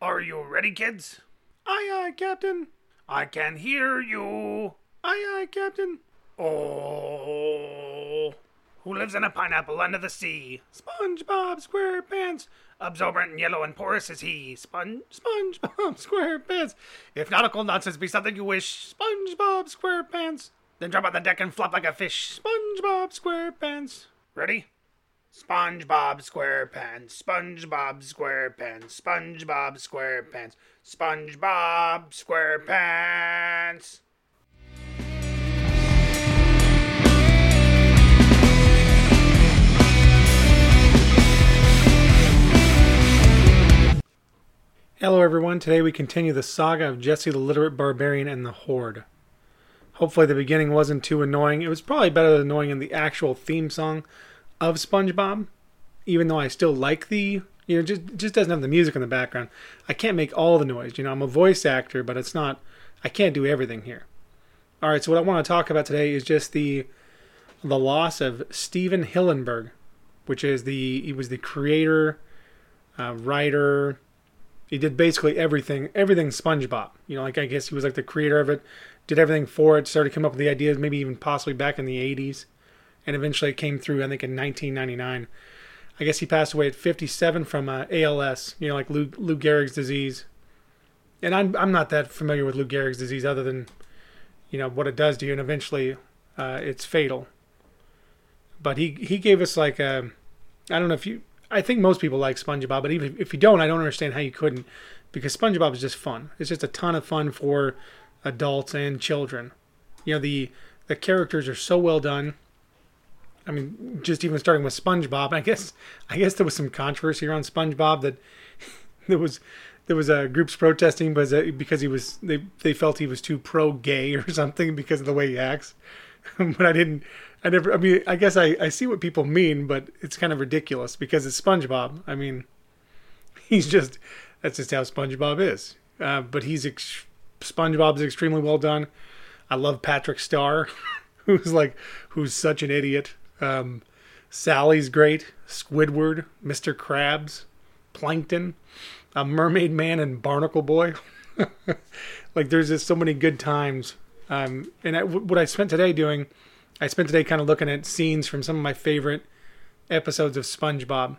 Are you ready, kids? Aye, aye, Captain. I can hear you. Aye, aye, Captain. Oh. Who lives in a pineapple under the sea? SpongeBob SquarePants. Absorbent and yellow and porous is he. Spon- SpongeBob SquarePants. If nautical nonsense be something you wish, SpongeBob SquarePants. then drop on the deck and flop like a fish. SpongeBob SquarePants. Ready? SpongeBob SquarePants, SpongeBob SquarePants, SpongeBob SquarePants, SpongeBob SquarePants. Hello, everyone. Today we continue the saga of Jesse the Literate Barbarian and the Horde. Hopefully, the beginning wasn't too annoying. It was probably better than annoying in the actual theme song of SpongeBob, even though I still like the you know just just doesn't have the music in the background. I can't make all the noise. You know, I'm a voice actor, but it's not. I can't do everything here. All right. So what I want to talk about today is just the the loss of Stephen Hillenburg, which is the he was the creator, uh, writer. He did basically everything, everything SpongeBob. You know, like I guess he was like the creator of it, did everything for it, started coming up with the ideas, maybe even possibly back in the 80s, and eventually it came through. I think in 1999. I guess he passed away at 57 from uh, ALS. You know, like Lou, Lou Gehrig's disease. And I'm I'm not that familiar with Lou Gehrig's disease, other than you know what it does to you, and eventually uh, it's fatal. But he he gave us like a, I don't know if you I think most people like SpongeBob, but even if you don't, I don't understand how you couldn't, because SpongeBob is just fun. It's just a ton of fun for adults and children. You know the the characters are so well done. I mean, just even starting with SpongeBob, I guess I guess there was some controversy around SpongeBob that there was there was uh, groups protesting because because he was they they felt he was too pro gay or something because of the way he acts. but I didn't I never. I mean, I guess I, I see what people mean, but it's kind of ridiculous because it's SpongeBob. I mean, he's just that's just how SpongeBob is. Uh, but he's ex- SpongeBob's extremely well done. I love Patrick Star, who's like who's such an idiot. Um, Sally's great. Squidward, Mr. Krabs, Plankton, a Mermaid Man, and Barnacle Boy. like there's just so many good times. Um, and I, what I spent today doing I spent today kind of looking at scenes from some of my favorite episodes of SpongeBob.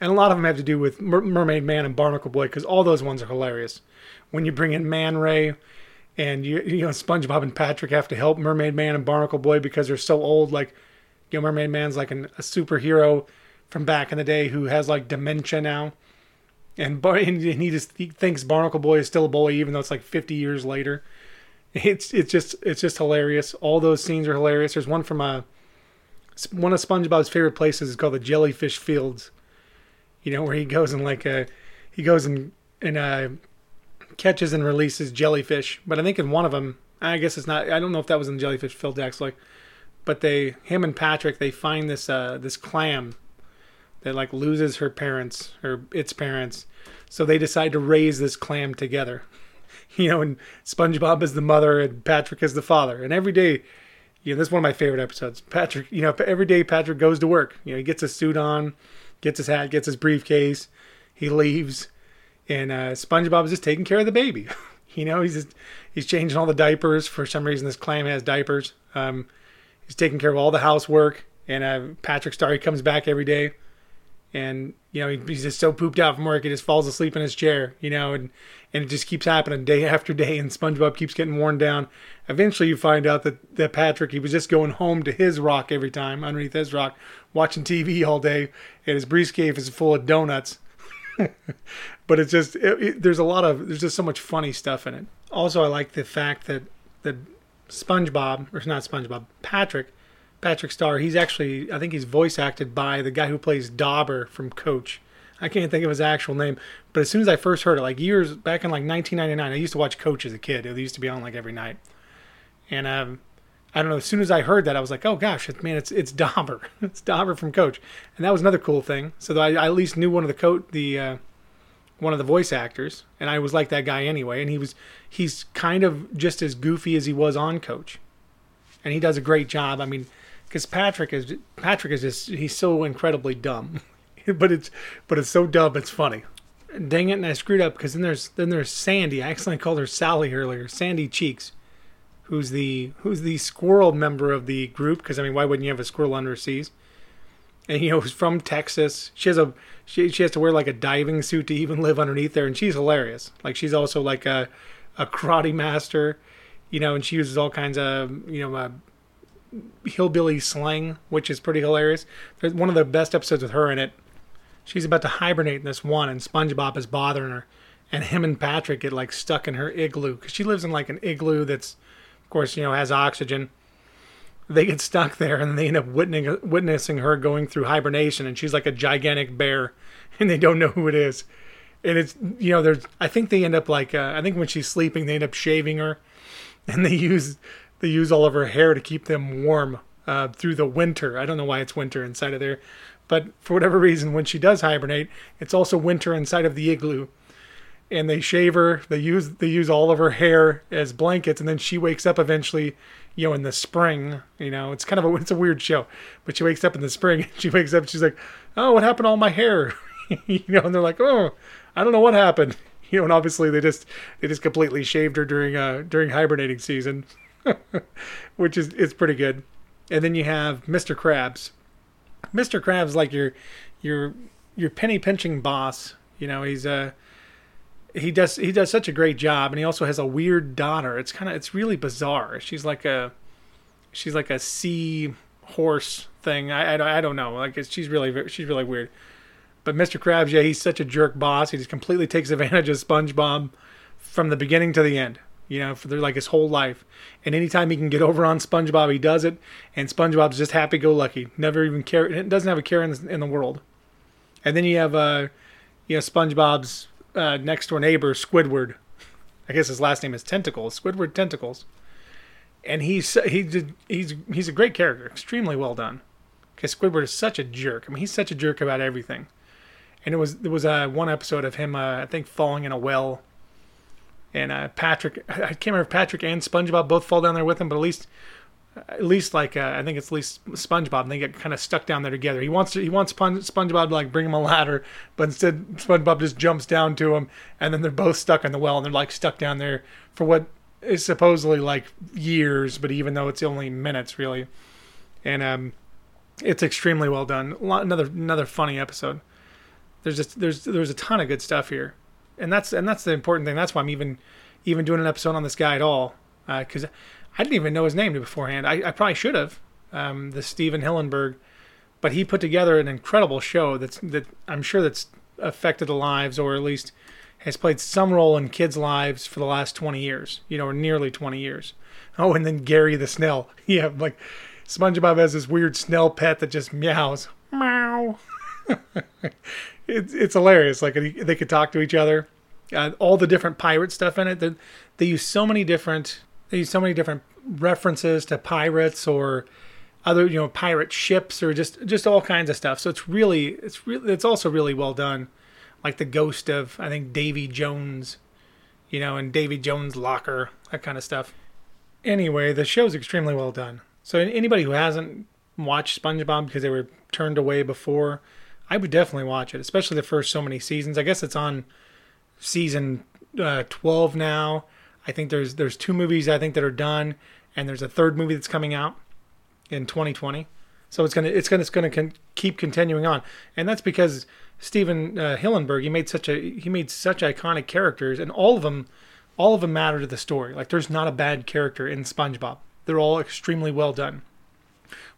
And a lot of them have to do with Mer- Mermaid Man and Barnacle Boy because all those ones are hilarious. When you bring in Man Ray and you, you know SpongeBob and Patrick have to help Mermaid Man and Barnacle Boy because they're so old. Like, know, Mermaid Man's like an, a superhero from back in the day who has like dementia now, and, Bar- and he just he thinks Barnacle Boy is still a boy even though it's like 50 years later it's it's just it's just hilarious. All those scenes are hilarious. There's one from a one of SpongeBob's favorite places is called the Jellyfish Fields. You know where he goes and like uh he goes and and uh catches and releases jellyfish. But I think in one of them, I guess it's not. I don't know if that was in Jellyfish Field actually, but they him and Patrick they find this uh this clam that like loses her parents or its parents, so they decide to raise this clam together you know, and SpongeBob is the mother and Patrick is the father. And every day, you know, this is one of my favorite episodes. Patrick, you know, every day Patrick goes to work. You know, he gets his suit on, gets his hat, gets his briefcase, he leaves, and uh, SpongeBob is just taking care of the baby. you know, he's just, he's changing all the diapers. For some reason, this clam has diapers. Um, he's taking care of all the housework, and uh, Patrick Star he comes back every day and you know he's just so pooped out from work he just falls asleep in his chair you know and and it just keeps happening day after day and spongebob keeps getting worn down. Eventually you find out that that patrick he was just going home to his rock every time underneath his rock watching tv all day and his briefcase is full of donuts. But it's just it, it, there's a lot of there's just so much funny stuff in it. Also i like the fact that that spongebob or not spongebob patrick Patrick Star. He's actually, I think he's voice acted by the guy who plays Dauber from Coach. I can't think of his actual name, but as soon as I first heard it, like years back in like 1999, I used to watch Coach as a kid. It used to be on like every night, and um, I don't know. As soon as I heard that, I was like, oh gosh, man, it's it's Dauber. it's Dauber from Coach, and that was another cool thing. So I, I at least knew one of the coat the uh, one of the voice actors, and I was like that guy anyway. And he was he's kind of just as goofy as he was on Coach, and he does a great job. I mean because Patrick is Patrick is just he's so incredibly dumb, but it's but it's so dumb it's funny, Dang it, and I screwed up because then there's then there's Sandy. I accidentally called her Sally earlier. Sandy Cheeks, who's the who's the squirrel member of the group? Because I mean, why wouldn't you have a squirrel underseas? And you know, who's from Texas. She has a she she has to wear like a diving suit to even live underneath there, and she's hilarious. Like she's also like a a karate master, you know, and she uses all kinds of you know. Uh, hillbilly slang, which is pretty hilarious. There's one of the best episodes with her in it she's about to hibernate in this one, and SpongeBob is bothering her, and him and Patrick get like stuck in her igloo because she lives in like an igloo that's, of course, you know, has oxygen. They get stuck there, and they end up witnessing her going through hibernation, and she's like a gigantic bear, and they don't know who it is. And it's you know there's I think they end up like uh, I think when she's sleeping they end up shaving her, and they use they use all of her hair to keep them warm uh, through the winter. I don't know why it's winter inside of there, but for whatever reason, when she does hibernate, it's also winter inside of the igloo. And they shave her. They use they use all of her hair as blankets, and then she wakes up eventually, you know, in the spring. You know, it's kind of a it's a weird show, but she wakes up in the spring. She wakes up, she's like, "Oh, what happened to all my hair?" you know, and they're like, "Oh, I don't know what happened." You know, and obviously they just they just completely shaved her during uh during hibernating season, which is it's pretty good. And then you have Mr. Krabs, Mr. Krabs like your your your penny pinching boss. You know, he's a uh, he does he does such a great job, and he also has a weird daughter. It's kind of it's really bizarre. She's like a she's like a sea horse thing. I, I, I don't know. Like she's really she's really weird. But Mr. Krabs, yeah, he's such a jerk boss. He just completely takes advantage of SpongeBob from the beginning to the end you know, for like his whole life. And anytime he can get over on SpongeBob, he does it. And SpongeBob's just happy-go-lucky, never even care, doesn't have a care in the, in the world. And then you have, uh, you know, SpongeBob's uh, next door neighbor, Squidward. I guess his last name is Tentacles. Squidward Tentacles. And he's he's he's he's a great character, extremely well done. Because Squidward is such a jerk. I mean, he's such a jerk about everything. And it was there was uh, one episode of him, uh, I think, falling in a well and uh, Patrick. I can't remember if Patrick and SpongeBob both fall down there with him, but at least, at least like uh, I think it's at least SpongeBob, and they get kind of stuck down there together. He wants to, he wants SpongeBob to like bring him a ladder, but instead SpongeBob just jumps down to him, and then they're both stuck in the well, and they're like stuck down there for what is supposedly like years, but even though it's only minutes really, and um, it's extremely well done. Another another funny episode. There's just there's there's a ton of good stuff here and that's and that's the important thing. That's why I'm even even doing an episode on this guy at all because uh, I didn't even know his name beforehand. I, I probably should have. Um, the Stephen Hillenburg, but he put together an incredible show that's that I'm sure that's affected the lives or at least has played some role in kids' lives for the last 20 years, you know, or nearly 20 years. Oh, and then Gary the Snell. Yeah, like SpongeBob has this weird Snell pet that just meows. Meow. it's it's hilarious. Like they could talk to each other. Uh, all the different pirate stuff in it. They, they use so many different so many different references to pirates or other you know pirate ships or just just all kinds of stuff. So it's really it's really it's also really well done. Like the ghost of I think Davy Jones, you know, and Davy Jones' locker, that kind of stuff. Anyway, the show's extremely well done. So anybody who hasn't watched SpongeBob because they were turned away before, I would definitely watch it, especially the first so many seasons. I guess it's on season uh, 12 now. I think there's there's two movies I think that are done, and there's a third movie that's coming out in 2020. So it's gonna it's gonna it's gonna con- keep continuing on, and that's because Stephen uh, Hillenburg he made such a he made such iconic characters, and all of them all of them matter to the story. Like there's not a bad character in SpongeBob. They're all extremely well done,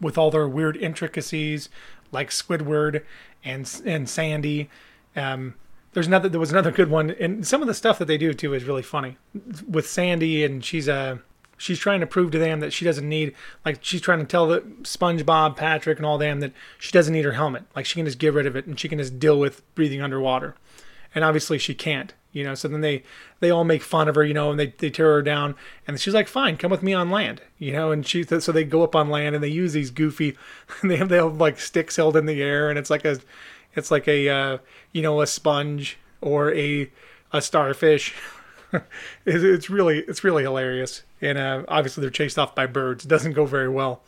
with all their weird intricacies, like Squidward and and Sandy. Um, there's another. There was another good one, and some of the stuff that they do too is really funny. With Sandy, and she's a uh, she's trying to prove to them that she doesn't need like she's trying to tell the SpongeBob, Patrick, and all them that she doesn't need her helmet. Like she can just get rid of it and she can just deal with breathing underwater. And obviously she can't, you know. So then they they all make fun of her, you know, and they they tear her down. And she's like, "Fine, come with me on land," you know. And she so they go up on land and they use these goofy, they have they have like sticks held in the air, and it's like a it's like a uh, you know a sponge or a a starfish. it's really it's really hilarious, and uh, obviously they're chased off by birds. It doesn't go very well,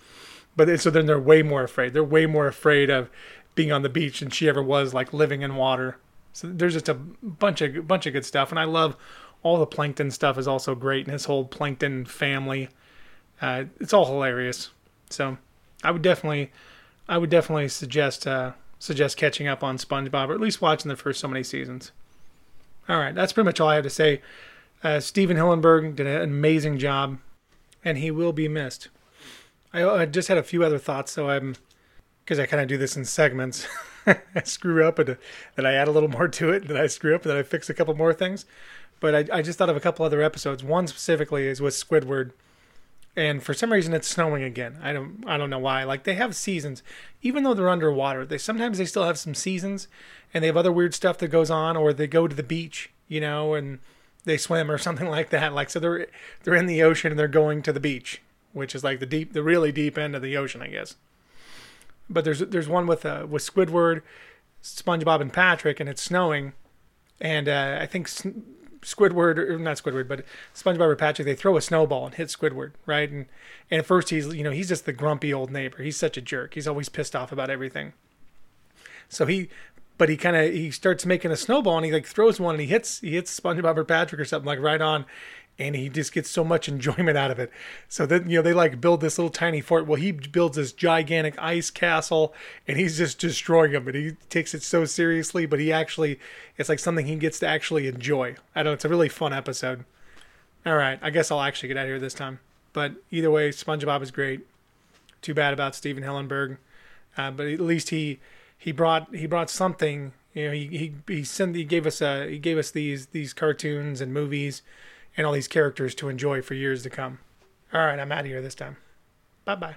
but so then they're way more afraid. They're way more afraid of being on the beach than she ever was, like living in water. So there's just a bunch of bunch of good stuff, and I love all the plankton stuff is also great, and his whole plankton family. Uh, it's all hilarious. So I would definitely, I would definitely suggest uh, suggest catching up on SpongeBob, or at least watching the first so many seasons. All right, that's pretty much all I have to say. Uh, Stephen Hillenburg did an amazing job, and he will be missed. I, I just had a few other thoughts, so I'm because I kind of do this in segments. I screw up and then I add a little more to it. and Then I screw up and then I fix a couple more things. But I, I just thought of a couple other episodes. One specifically is with Squidward, and for some reason it's snowing again. I don't I don't know why. Like they have seasons, even though they're underwater. They sometimes they still have some seasons, and they have other weird stuff that goes on, or they go to the beach, you know, and they swim or something like that. Like so they're they're in the ocean and they're going to the beach, which is like the deep the really deep end of the ocean, I guess. But there's there's one with uh, with Squidward, SpongeBob, and Patrick, and it's snowing, and uh, I think Squidward or not Squidward, but SpongeBob or Patrick they throw a snowball and hit Squidward, right? And and at first he's you know he's just the grumpy old neighbor. He's such a jerk. He's always pissed off about everything. So he but he kind of he starts making a snowball and he like throws one and he hits he hits SpongeBob or Patrick or something like right on, and he just gets so much enjoyment out of it. So then you know they like build this little tiny fort. Well, he builds this gigantic ice castle, and he's just destroying them. And he takes it so seriously, but he actually it's like something he gets to actually enjoy. I don't. know. It's a really fun episode. All right, I guess I'll actually get out of here this time. But either way, SpongeBob is great. Too bad about Stephen Hillenburg, uh, but at least he he brought he brought something. You know, he he he sent he gave us uh he gave us these these cartoons and movies and all these characters to enjoy for years to come. All right, I'm out of here this time. Bye bye.